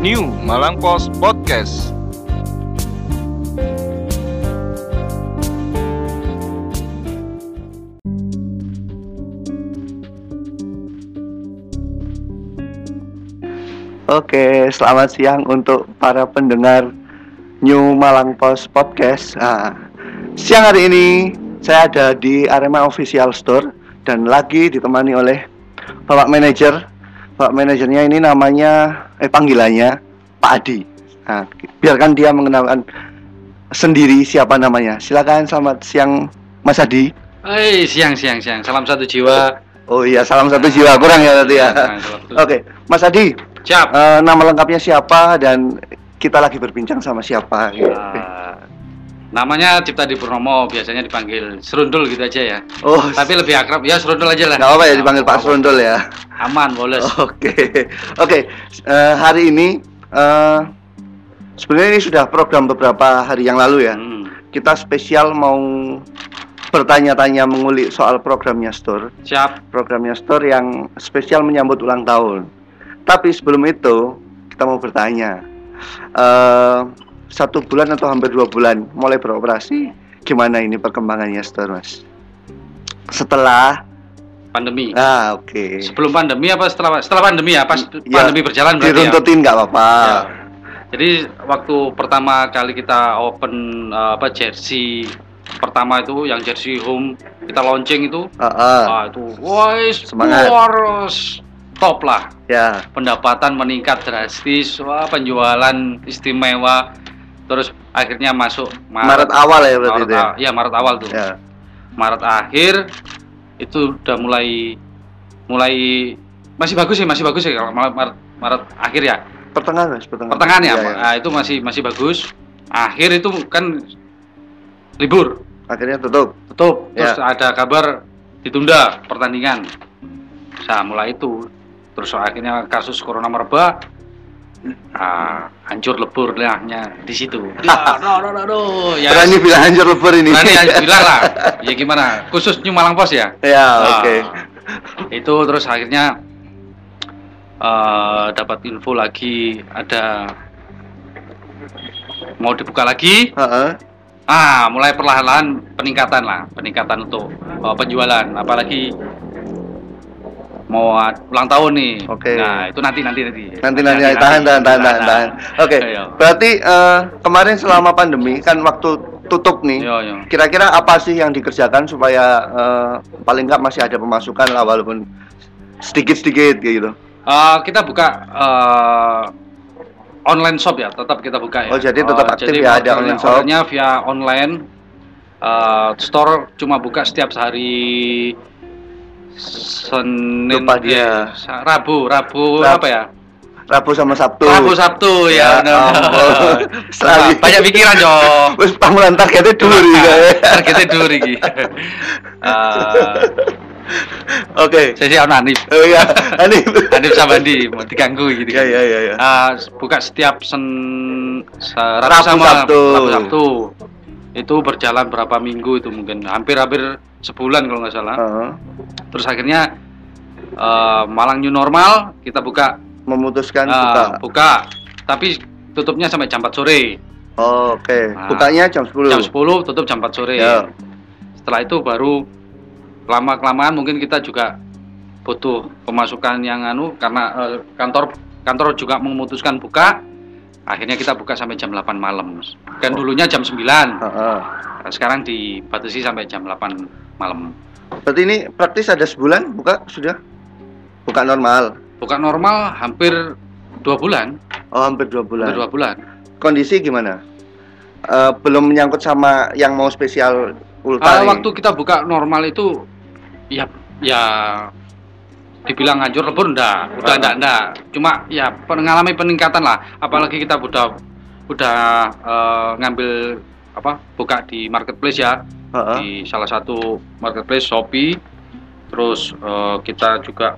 New Malang Post Podcast. Oke, selamat siang untuk para pendengar New Malang Post Podcast. Nah, siang hari ini saya ada di Arema Official Store dan lagi ditemani oleh Bapak Manajer. Bapak manajernya ini namanya eh panggilannya Pak Adi. Nah, biarkan dia mengenalkan sendiri siapa namanya. Silakan selamat siang Mas Adi. Hai, siang siang siang. Salam satu jiwa. Oh iya, salam satu jiwa kurang ya tadi ya. Oke, Mas Adi, Siap. eh, nama lengkapnya siapa dan kita lagi berbincang sama siapa? gitu. Ah, namanya Cipta Di Purnomo, biasanya dipanggil Serundul gitu aja ya. Oh, Tapi lebih akrab ya Serundul aja lah. nggak apa ya dipanggil Pak Serundul ya. Aman, boles. Oke, oke. Eh, hari ini eh, sebenarnya ini sudah program beberapa hari yang lalu ya. Hmm, Kita spesial mau bertanya-tanya mengulik soal programnya Store, siap. programnya Store yang spesial menyambut ulang tahun. Tapi sebelum itu kita mau bertanya, eh, satu bulan atau hampir dua bulan mulai beroperasi, gimana ini perkembangannya Store, Mas? Setelah, Pandemi. ah oke. Sebelum pandemi apa setelah setelah pandemi ya? Pas Ya, pandemi berjalan berarti ya. diruntutin nggak apa-apa. Ya. Jadi waktu pertama kali kita open eh, apa jersey pertama itu yang jersey home kita launching itu Heeh. ah itu wais Semangat. harus top lah ya, pendapatan meningkat drastis wah penjualan istimewa terus akhirnya masuk Maret, awal ya berarti Maret itu ya. a- iya, Maret awal tuh Ya. Maret akhir itu udah mulai mulai masih bagus sih masih bagus sih kalau Maret, Maret, Maret akhir ya Pertengahan Mas, pertengahan. pertengahan ya, iya. Nah, itu masih masih bagus akhir itu kan libur Akhirnya tutup. tutup terus Ya. ada kabar ditunda pertandingan nah mulai itu terus akhirnya kasus corona merebak ah, hancur lebur lahnya di situ. Ya, no, no, no, no. ya Berani bilang hancur lebur ini. berani ya, bilang lah. Ya gimana? Khusus New Malang Pos ya? Ya, Ah, oke. itu terus akhirnya eh, dapat info lagi ada mau dibuka lagi? Heeh. Ah, mulai perlahan-lahan peningkatan lah, peningkatan untuk uh, penjualan, apalagi mau uh, ulang tahun nih. Oke. Nah, itu nanti nanti nanti. Nanti nanti tahan tahan tahan tahan. tahan. Oke. Ayo. Berarti eh, kemarin selama pandemi kan waktu tutup nih. Yo. Kira-kira apa sih yang dikerjakan supaya eh, paling nggak masih ada pemasukan lah walaupun sedikit-sedikit kayak gitu. Uh, kita buka uh, online shop ya, tetap kita buka ya. Oh, jadi tetap Uh, aktif jadi ya, ada online shop. via online. Uh, store cuma buka setiap hari Senin Lupa dia. ya, Rabu, Rabu Rab- apa ya? Rabu sama Sabtu. Rabu Sabtu Ya ya, ampun. Selalu. Banyak pikiran yo. Wis pamulan targetnya dulu ya. Targetnya dulu iki. Eh, Oke. saya sih ono Hanif. Oh iya, Hanif. Hanif Sabandi mau diganggu gitu. Ya ya ya ya. Eh, buka setiap sen Rabu, Rabu, sama Sabtu. Rabu Sabtu. Itu berjalan berapa minggu itu mungkin hampir-hampir sebulan kalau nggak salah. Heeh. Terus akhirnya eh, Malang New Normal kita buka Memutuskan eh, buka. buka. Tapi tutupnya sampai jam 4 sore. Oh, Oke, Nah, bukanya jam 10. Jam 10 tutup jam 4 sore. Ya. Setelah itu baru lama kelamaan mungkin kita juga butuh pemasukan yang anu karena eh, kantor kantor juga memutuskan buka. Akhirnya kita buka sampai jam 8 malam. Kan dulunya jam 9. Heeh. Sekarang dibatasi sampai jam 8 malam. Berarti ini praktis ada sebulan buka sudah? Buka normal. Buka normal hampir dua bulan. Oh, hampir dua bulan. Hampir dua bulan. Kondisi gimana? Eh, belum menyangkut sama yang mau spesial ulta Ah, nih. waktu kita buka normal itu ya ya dibilang hancur lebur enggak, udah Ah. enggak enggak. Cuma ya mengalami peningkatan lah. Apalagi kita udah udah eh, ngambil apa? buka di marketplace ya. Heeh. Di salah satu marketplace Shopee. Terus eh, kita juga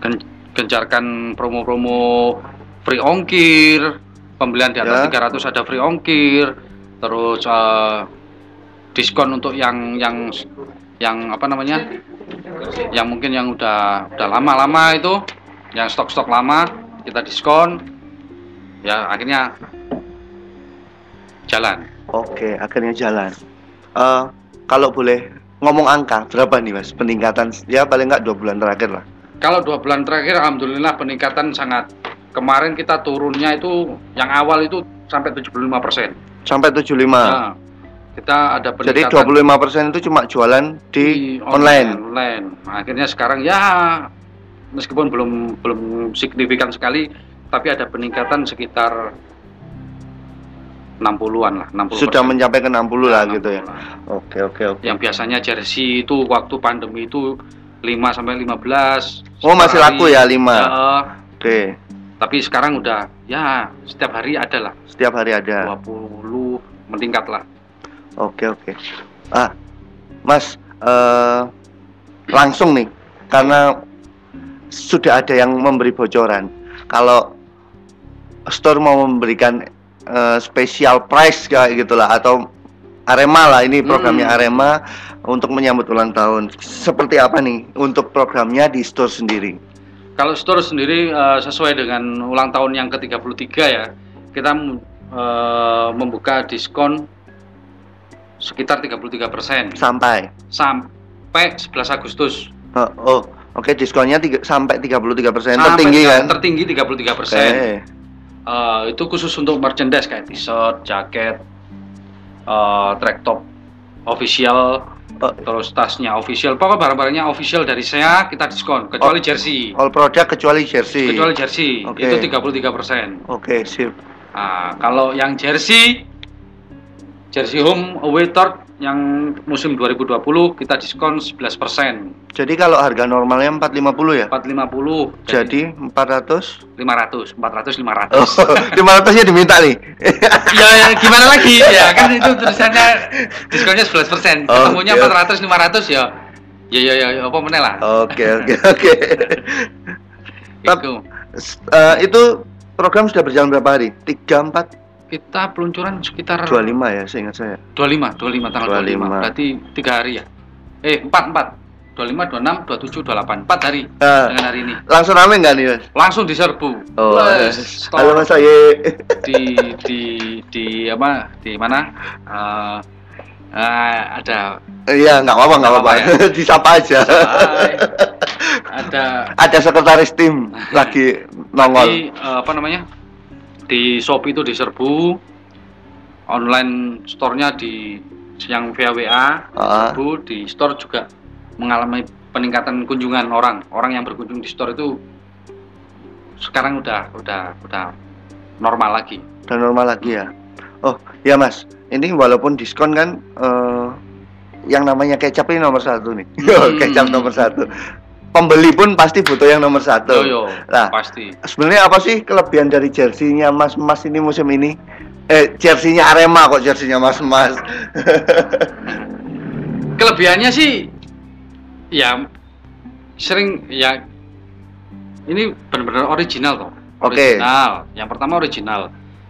gen- gencarkan promo-promo free ongkir, pembelian di atas Ya. 300 ada free ongkir, terus eh, diskon untuk yang yang yang apa namanya yang mungkin yang udah udah lama-lama itu yang stok-stok lama kita diskon. Ya akhirnya jalan. Oke, akhirnya jalan. Eh, kalau boleh ngomong angka berapa nih mas peningkatan ya paling nggak dua bulan terakhir lah. Kalau dua bulan terakhir, alhamdulillah peningkatan sangat. Kemarin kita turunnya itu yang awal itu sampai 75 persen. Sampai 75. Nah, kita ada Jadi peningkatan 25% itu cuma jualan di, online. online. Nah, akhirnya sekarang ya meskipun belum belum signifikan sekali, tapi ada peningkatan sekitar 60-an lah, 60 Sudah mencapai ke 60 lah Nah, gitu ya. 60 lah. Oke, oke, oke. Yang biasanya jersey itu waktu pandemi itu 5 sampai 15. Oh, masih per laku hari. ya 5. Ya, Oke. tapi sekarang udah ya setiap hari ada lah Setiap hari ada. 20 meningkat lah. Oke, oke. Ah, Mas, eh langsung nih karena sudah ada yang memberi bocoran. Kalau store mau memberikan eh, special price kayak gitulah atau Arema lah ini programnya Hmm. Arema untuk menyambut ulang tahun. Seperti apa nih untuk programnya di store sendiri? Kalau store sendiri eh, sesuai dengan ulang tahun yang ke-33 ya, kita eh, membuka diskon sekitar 33% Sampai sampai 11 Agustus. oh, oh, oke diskonnya tiga, sampai 33% Sampai tertinggi kan? Tertinggi 33%. Oke. Eh, itu khusus untuk merchandise kayak t-shirt, jaket, eh, track top official, Oh. terus tasnya official. Pokoknya barang-barangnya official dari saya kita diskon kecuali jersey. All produk kecuali jersey. Kecuali jersey Oke. itu 33%. Oke, sip. Nah, kalau yang jersey jersey home away tour yang musim 2020 kita diskon 11%. Jadi kalau harga normalnya 450 ya? 450 Jadi 400? 500, 400 500. Oh, 500 nya diminta nih. ya, ya, gimana lagi? Ya kan itu tulisannya diskonnya 11%. Ketemunya Oke. 400 500 ya. Ya ya ya, apa meneh lah. Oke, oke, oke. Itu. Eh, itu program sudah berjalan berapa hari? 3 4 Kita peluncuran sekitar 25 ya, seingat saya. 25, 25 tanggal 25. 25. Berarti 3 hari ya. Eh, 4 4. 25, 26, 27, 28. 4 hari Eh, dengan hari ini. langsung rame nggak nih, Mas? Langsung diserbu. Oh, Wes, eh. store halo Mas Aye. di di di apa? Di mana? Eh, eh, ada Iya, nggak apa-apa, nggak apa-apa. apa-apa Disapa aja. Hai. ada Ada sekretaris tim lagi nongol. di eh, apa namanya? Di Shopee itu diserbu. Online store-nya di yang via WA Ah, Bu di store juga mengalami peningkatan kunjungan orang. Orang yang berkunjung di store itu sekarang udah udah udah normal lagi. udah normal lagi ya. Oh, ya Mas. Ini walaupun diskon kan eh, yang namanya kecap ini nomor satu nih. Hmm. kecap nomor satu. Pembeli pun pasti butuh yang nomor satu. Yo yo, Nah. pasti. Sebenarnya apa sih kelebihan dari jersinya Mas Mas ini musim ini? Eh, jersinya Arema kok jersinya Mas Mas. Kelebihannya sih ya sering ya ini benar-benar original toh. Oke. Original. Yang pertama original.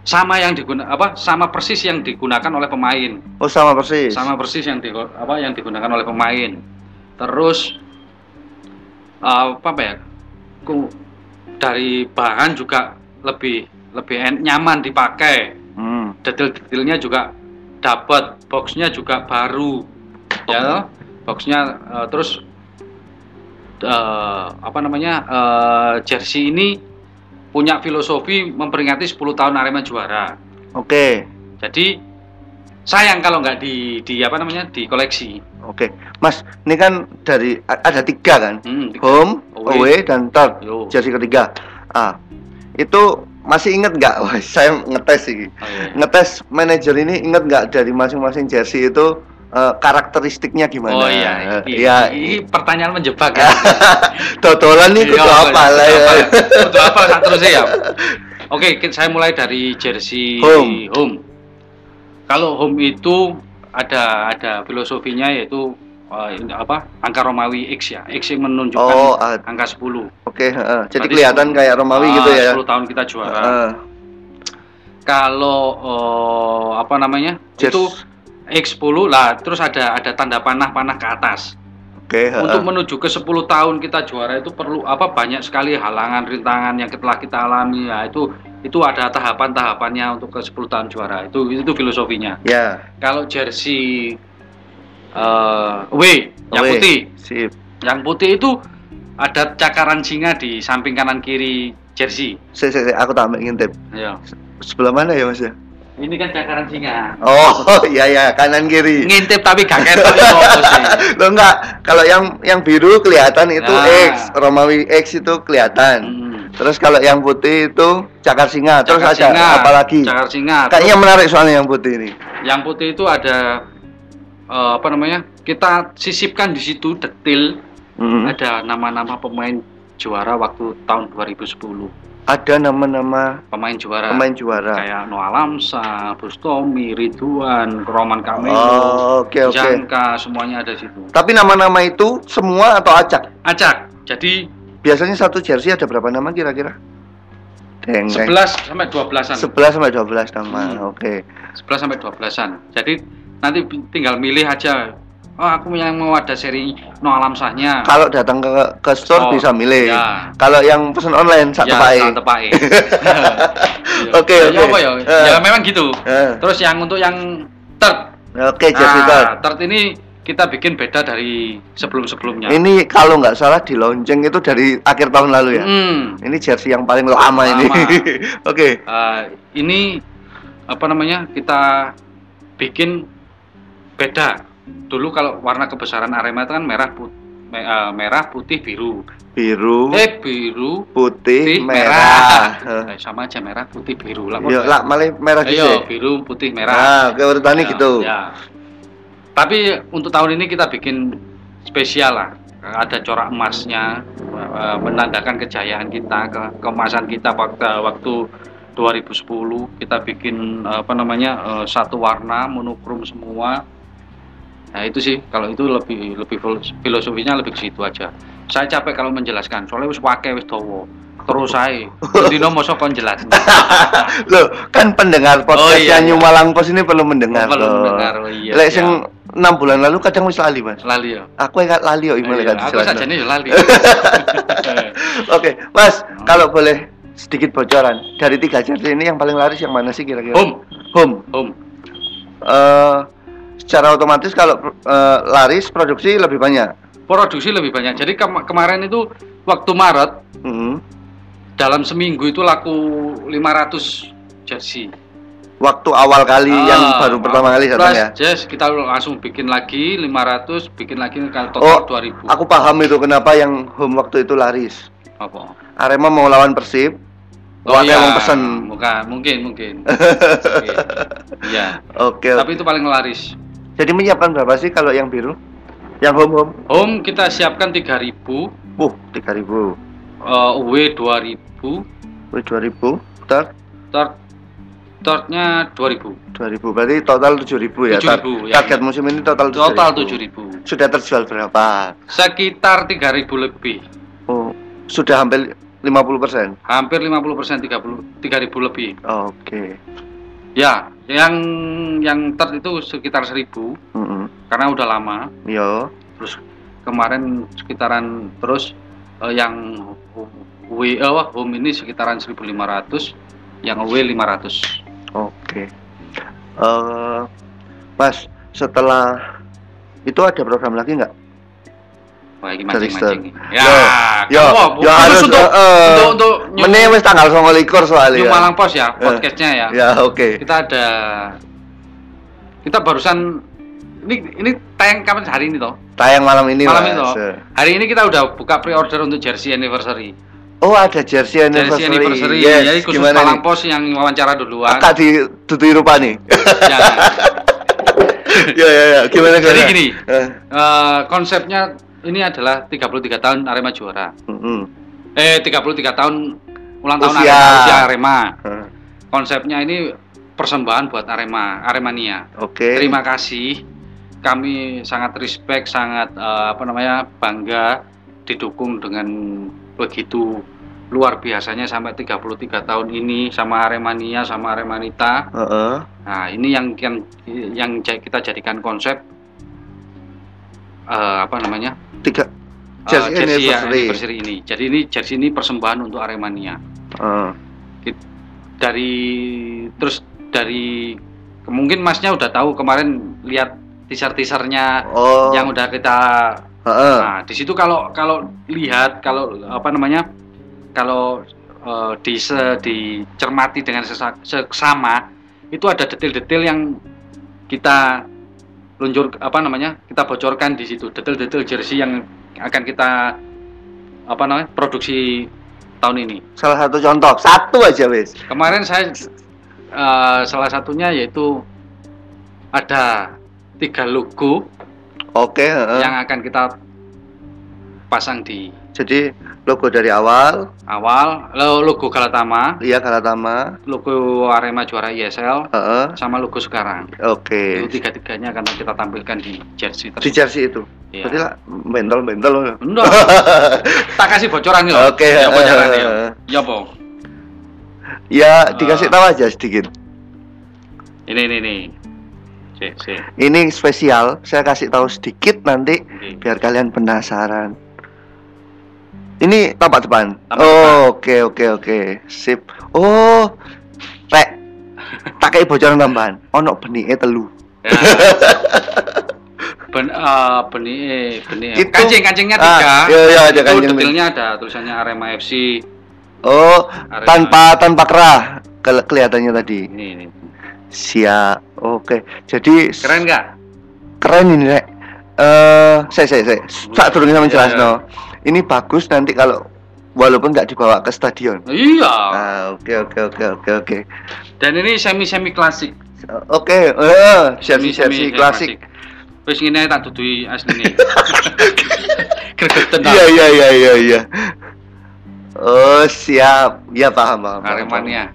Sama yang digunakan apa? Sama persis yang digunakan oleh pemain. oh, sama persis. sama persis yang di, apa yang digunakan oleh pemain. Terus uh, apa ya? Ku, dari bahan juga lebih lebih en- nyaman dipakai. Hmm. Detail-detailnya juga dapat, boxnya juga baru. Ya, boxnya uh, terus uh, apa namanya? uh, jersey ini punya filosofi memperingati 10 tahun Arema juara. Oke. Jadi sayang kalau nggak di di apa namanya di koleksi. Oke. Mas, ini kan dari ada tiga kan? Hmm, tiga. Home, Away. away, dan third. Yo. Jersey ketiga. Ah. Itu masih inget nggak? Wah, saya ngetes ini. Oh, iya. Ngetes manajer ini inget nggak dari masing-masing jersey itu eh, karakteristiknya gimana? Oh iya, ini, Iya. ini pertanyaan menjebak ya. Dodolan nih kudu Iya, apa lah ya. Kudu apa terus ya. Oke, saya mulai dari jersey Home. home. Kalau home itu ada ada filosofinya yaitu ini apa? Angka Romawi X ya. X yang menunjukkan Oh, ah, angka 10. oke. heeh. Jadi Berarti kelihatan 10. kayak Romawi Ah, gitu ya. 10 tahun kita juara. Heeh. Kalau eh, apa namanya? Jers- Itu X10 lah, terus ada ada tanda panah-panah ke atas. Oke, heeh. untuk menuju ke 10 tahun kita juara itu perlu apa banyak sekali halangan rintangan yang telah kita alami ya itu itu ada tahapan-tahapannya untuk ke 10 tahun juara itu itu filosofinya Ya, kalau jersey eh W yang Oke, putih Sip. yang putih itu ada cakaran singa di samping kanan kiri jersey Si, si, si, aku tak ngintip. ya Sebelah mana ya, Mas ya? ini kan cakaran singa Oh, iya ya, kanan kiri. ngintip tapi gak ketok itu Lo enggak, kalau yang yang biru kelihatan itu Nah. X, Romawi X itu kelihatan. Hmm. Terus kalau yang putih itu cakar singa. Terus Cakar ada singa, apa lagi? cakar singa Kayaknya menarik soalnya yang putih ini. yang putih itu ada eh, apa namanya kita sisipkan di situ detil Mm. ada nama-nama pemain juara waktu tahun 2010 Ada nama-nama pemain juara pemain juara. kayak Noah Lamsa, Bustomi, Ridwan, Roman Kamelo, Oh, oke oke. Jangka semuanya ada di situ. Tapi nama-nama itu semua atau acak? Acak. Jadi Biasanya satu jersey ada berapa nama kira-kira? Deng, deng. 11 sampai 12-an. 11 sampai 12 nama. Hmm. Oke. 11 sampai 12-an. Jadi nanti tinggal milih aja. Oh, aku yang mau ada seri Noah Lamsahnya. Kalau datang ke ke store Oh, bisa milih. ya. Kalau yang pesan online satu ya, pae. tepai. Oke, Ya, oke. apa ya? Eh. Ya memang gitu. Eh, Terus yang untuk yang third. Oke, jersey third. Ah, third ini kita bikin beda dari sebelum-sebelumnya. Ini kalau nggak salah di launching itu dari akhir tahun lalu ya. Hmm. Ini jersey yang paling lama ini. Lama. Oke. Uh, ini apa namanya kita bikin beda dulu kalau warna kebesaran Arema itu kan merah put- me- uh, merah putih biru Biru, eh biru putih, putih merah. merah Eh, sama aja merah putih biru lah Yo, lah malah merah gitu. ayo ya? biru putih merah Nah, oke urutannya Ya, gitu. ya. Tapi untuk tahun ini kita bikin spesial lah. Ada corak emasnya eh, menandakan kejayaan kita ke kemasan kita waktu waktu 2010 kita bikin eh, apa namanya eh, satu warna monokrom semua. Nah itu sih kalau itu lebih lebih fil- filosofinya lebih ke situ aja. Saya capek kalau menjelaskan soalnya wis wake wis terus saya dino mosok kon jelas Loh, kan pendengar podcast iya, New iya. Malang Pos ini perlu mendengar. Perlu loh. mendengar, oh iya, Lek iya. sing 6 bulan lalu kadang wis lali, Mas. lali ya Aku yang lali kok email Iya, aku saja nih lali Oke, Mas, Hmm. kalau boleh sedikit bocoran dari tiga jersey ini yang paling laris yang mana sih kira-kira? home Home. home Eh, secara otomatis kalau eh, laris produksi lebih banyak. produksi lebih banyak. Jadi kem- kemarin itu waktu Maret Mhm. Dalam seminggu itu laku 500 jersey. Waktu awal kali yang Ah, baru pertama kali datang ya. Jes kita langsung bikin lagi 500, bikin lagi kalau Oh, total 2000. Aku paham itu kenapa yang home waktu itu laris. apa? Arema mau lawan Persib. Oh Warga iya, mau pesen. Bukan, mungkin mungkin. Mungkin. Iya. Oke. Tapi itu paling laris. Jadi menyiapkan berapa sih kalau yang biru? Yang home home? Home kita siapkan 3000, Uh, 3000. uh, away 2000, Wih, 2000. Third third thirdnya 2000. 2000. Berarti total 7000 ya. Tar- 7.000, ya. Target musim ini total 7000. Total 7000. Sudah terjual berapa? Sekitar 3000 lebih. Oh, sudah hampir 50%. hampir 50% 30 3000 lebih. Oke. Ya, yang yang ter itu sekitar 1000 Mm karena udah lama. Yo. Terus kemarin sekitaran terus eh, yang W eh, wah, home ini sekitaran 1500, yang away 500. Oke. Eh, Mas, setelah itu ada program lagi nggak? Wah, ini mancing-mancing. Ya, Yo, yo khusus harus untuk, eh, eh, untuk untuk New, Meneh wis tanggal 29 soalnya. New ya. Malang Pos ya, podcastnya ya. Ya, oke. Kita ada kita barusan ini ini tayang kapan hari ini toh? Tayang malam ini, malam Mas. itu. Hari ini kita udah buka pre-order untuk jersey anniversary. Oh, ada jersey anniversary. Jersey anniversary. Yes, Jadi khusus gimana Malang nih? Pos yang wawancara duluan. Kakak di Dudu Rupani. Ya. ya, ya, ya. Gimana Jadi gimana? gini. Eh, Eh, konsepnya ini adalah 33 tahun Arema juara. mm-mm. Eh 33 tahun ulang tahun Usia. Arema, usia Arema. Eh, Konsepnya ini persembahan buat Arema, Aremania. Oke. Terima kasih. Kami sangat respect, sangat eh, apa namanya bangga didukung dengan begitu luar biasanya sampai 33 tahun ini sama Aremania sama Aremanita. Heeh. Nah, ini yang yang yang kita jadikan konsep eh, apa namanya? Tiga eh, jersey jersey ya, anniversary. anniversary ini. Jadi ini jersey ini persembahan untuk Aremania. Eh, Dari terus dari mungkin Masnya udah tahu kemarin lihat teaser-teasernya oh, yang udah kita Nah, di situ kalau kalau lihat kalau apa namanya? Kalau eh, di dicermati dengan sesa- seksama itu ada detail-detail yang kita luncur apa namanya? Kita bocorkan di situ detail-detail jersey yang akan kita apa namanya? produksi tahun ini. Salah satu contoh, satu aja wis. Kemarin saya eh, salah satunya yaitu ada tiga logo Oke, heeh. yang akan kita pasang di Jadi logo dari awal, awal lo- logo Galatama, iya Galatama, logo Arema juara ISL, heeh. sama logo sekarang. Oke. Itu tiga-tiganya akan kita tampilkan di jersey Di tersebut. jersey itu. Iya. Berarti lah bentol-bentol. Enggak, tak kasih bocoran ya. Oke, Ya bocoran ya. eh. Ya, Po. Ya dikasih Ah. tahu aja sedikit. Ini ini ini. Ini spesial, saya kasih tahu sedikit nanti Oke. biar kalian penasaran. Ini tampak depan. Tampak oh, oke oke oke. Sip. Oh. Rek. Tak kayak bocoran tambahan. Ono benike telu. Ya. Ben, eh, benih, benih. Itu- Kancing, kancingnya Ah, tiga. iya, iya, ada kancing. detailnya ada tulisannya Arema FC. Oh, Arema. tanpa tanpa kerah Kel- kelihatannya tadi. Ini, ini. Siap. Oke. Jadi Keren nggak? keren ini, Rek. Eh, saya saya saya. Sak durunge sampeyan Iya, jelas iya. no. Ini bagus nanti kalau walaupun nggak dibawa ke stadion. Iya. Ah, oke oke oke oke oke. Dan ini semi semi klasik. Oke, eh, jersey jersey Semi-semi klasik. Wis ngene tak dudui asline. Gregetan tak. Iya iya iya iya iya. Oh siap, ya paham paham. Aremania.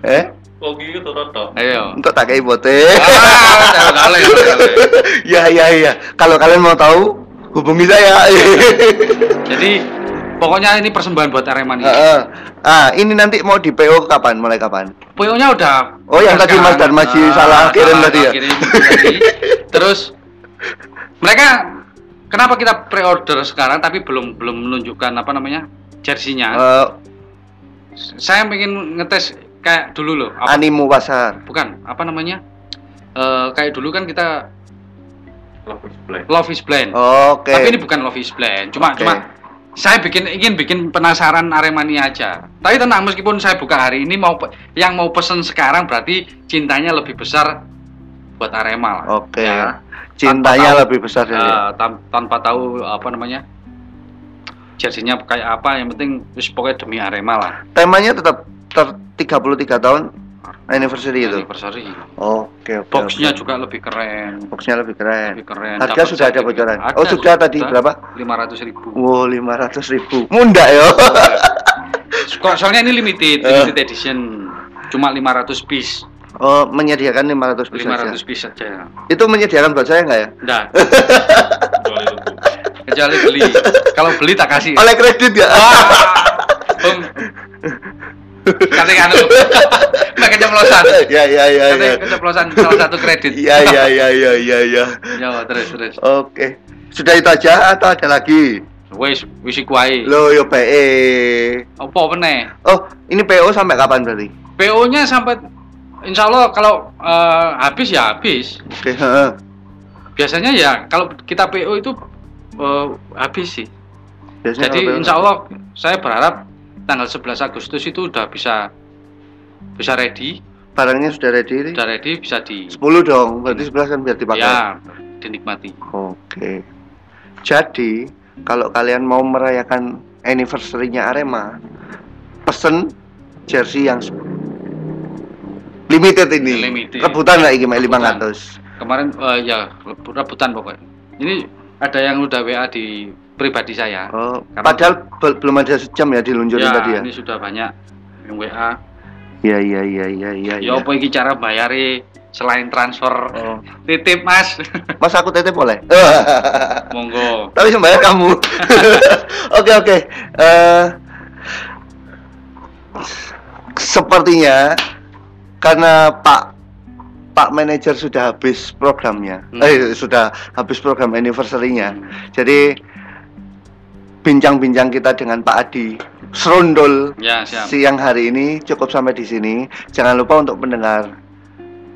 Eh, Oh gitu Toto. Ayo. untuk tak kayak bote. Ah. Ya ya ya. Kalau kalian mau tahu, hubungi saya. Jadi pokoknya ini persembahan buat Aremania. Heeh. ah, ini nanti mau di PO kapan? Mulai kapan? PO-nya udah Oh, yang tadi Mas Darmaji salah kirim tadi ya? kirim. Terus mereka kenapa kita pre-order sekarang tapi belum belum menunjukkan apa namanya? jersinya. Eh, Saya pengen ngetes kayak dulu loh. Apa, animo pasar. bukan, apa namanya? Eh, kayak dulu kan kita Love is blind. Love is Blind. Oke. Tapi ini bukan Love is Blind. Cuma Oke. cuma saya bikin ingin bikin penasaran Aremania aja. Tapi tenang meskipun saya buka hari ini mau yang mau pesen sekarang berarti cintanya lebih besar buat Arema lah. Oke. Ya. Cintanya Tanpa tahu, lebih besar dari. Eh, tan- tanpa tahu apa namanya jersinya kayak apa yang penting wis pokoknya demi Arema lah. Temanya tetap ter 33 tahun anniversary itu. Anniversary. Oke, oke. Boxnya oke. juga lebih keren. Boxnya lebih keren. Lebih keren. Harga Dapat sudah ada bocoran. Ada, oh sudah tadi berapa? Lima ratus ribu. Wow, lima ratus ribu. Munda ya. Kok soalnya ini limited, Eh. limited edition. Cuma 500 piece. Oh, menyediakan 500 piece 500 saja. piece saja. Itu menyediakan buat saya nggak ya? Enggak, Kecuali beli. Kalau beli tak kasih. Oleh kredit ya? Kata kan lu. Mbak keceplosan. ya ya ya Kata ya. keceplosan salah satu kredit. Ya ya ya ya ya ya. Ya, terus terus. Oke. Sudah itu aja atau ada lagi? Wis wis iku wae. Lo yo PE. Apa meneh? Oh, ini PO sampai kapan berarti? PO-nya sampai Insya Allah kalau eh, habis ya habis. Oke, heeh. Biasanya ya kalau kita PO itu eh, habis sih. Biasanya Jadi insya Allah saya berharap tanggal 11 Agustus itu udah bisa bisa ready, barangnya sudah ready. udah ready bisa di 10 dong, berarti 11 kan biar dipakai. ya dinikmati. Oke. Jadi, kalau kalian mau merayakan anniversary-nya Arema, pesen jersey yang limited ini. Limited. Rebutan lah ini Rebutan. 500. Kemarin eh, ya rebut- rebutan pokoknya. Ini ada yang udah WA di pribadi saya. Oh, Karena- padahal bel- belum ada sejam ya dilunjurin ya, tadi ya. ini sudah banyak yang WA. Iya iya iya iya iya. Ya apa iki cara bayari selain transfer Oh. titip Mas. Mas aku titip boleh? Monggo. Tapi sembayar kamu. Oke oke. Eh, sepertinya karena Pak Pak manajer sudah habis programnya. Hmm. Eh sudah habis program anniversary-nya. Jadi bincang-bincang kita dengan Pak Adi serondol Ya, siap. siang hari ini cukup sampai di sini. Jangan lupa untuk mendengar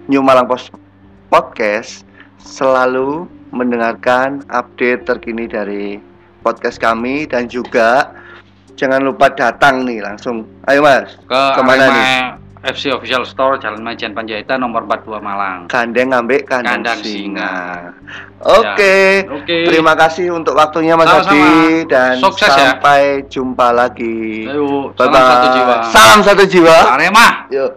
New Malang Post Podcast selalu mendengarkan update terkini dari podcast kami dan juga jangan lupa datang nih langsung. Ayo Mas, Ke Ke mana Arema nih? FC Official Store Jalan Majen Panjaitan nomor 42 Malang. gandeng ngambek kandang, Kandang singa. singa. Oke. Oke. Terima kasih untuk waktunya Mas Sama-sama. Adi dan Sukses ya. sampai jumpa lagi. Ayo, Bye salam satu jiwa. Salam satu jiwa. Arema. Yuk.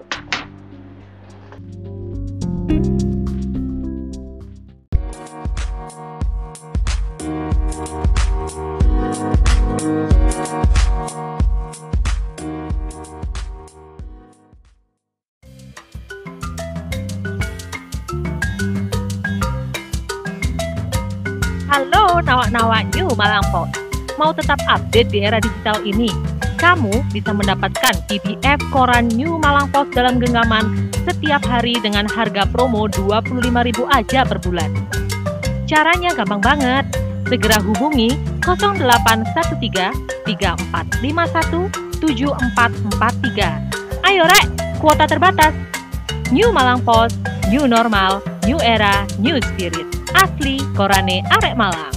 Halo nawak-nawak New Malang Post. Mau tetap update di era digital ini? Kamu bisa mendapatkan PDF koran New Malang Post dalam genggaman setiap hari dengan harga promo 25.000 aja per bulan. Caranya gampang banget. Segera hubungi 0813 3451 7443. Ayo rek, kuota terbatas. New Malang Post, New Normal, New Era, New Spirit. Asli Korane Arek Malang.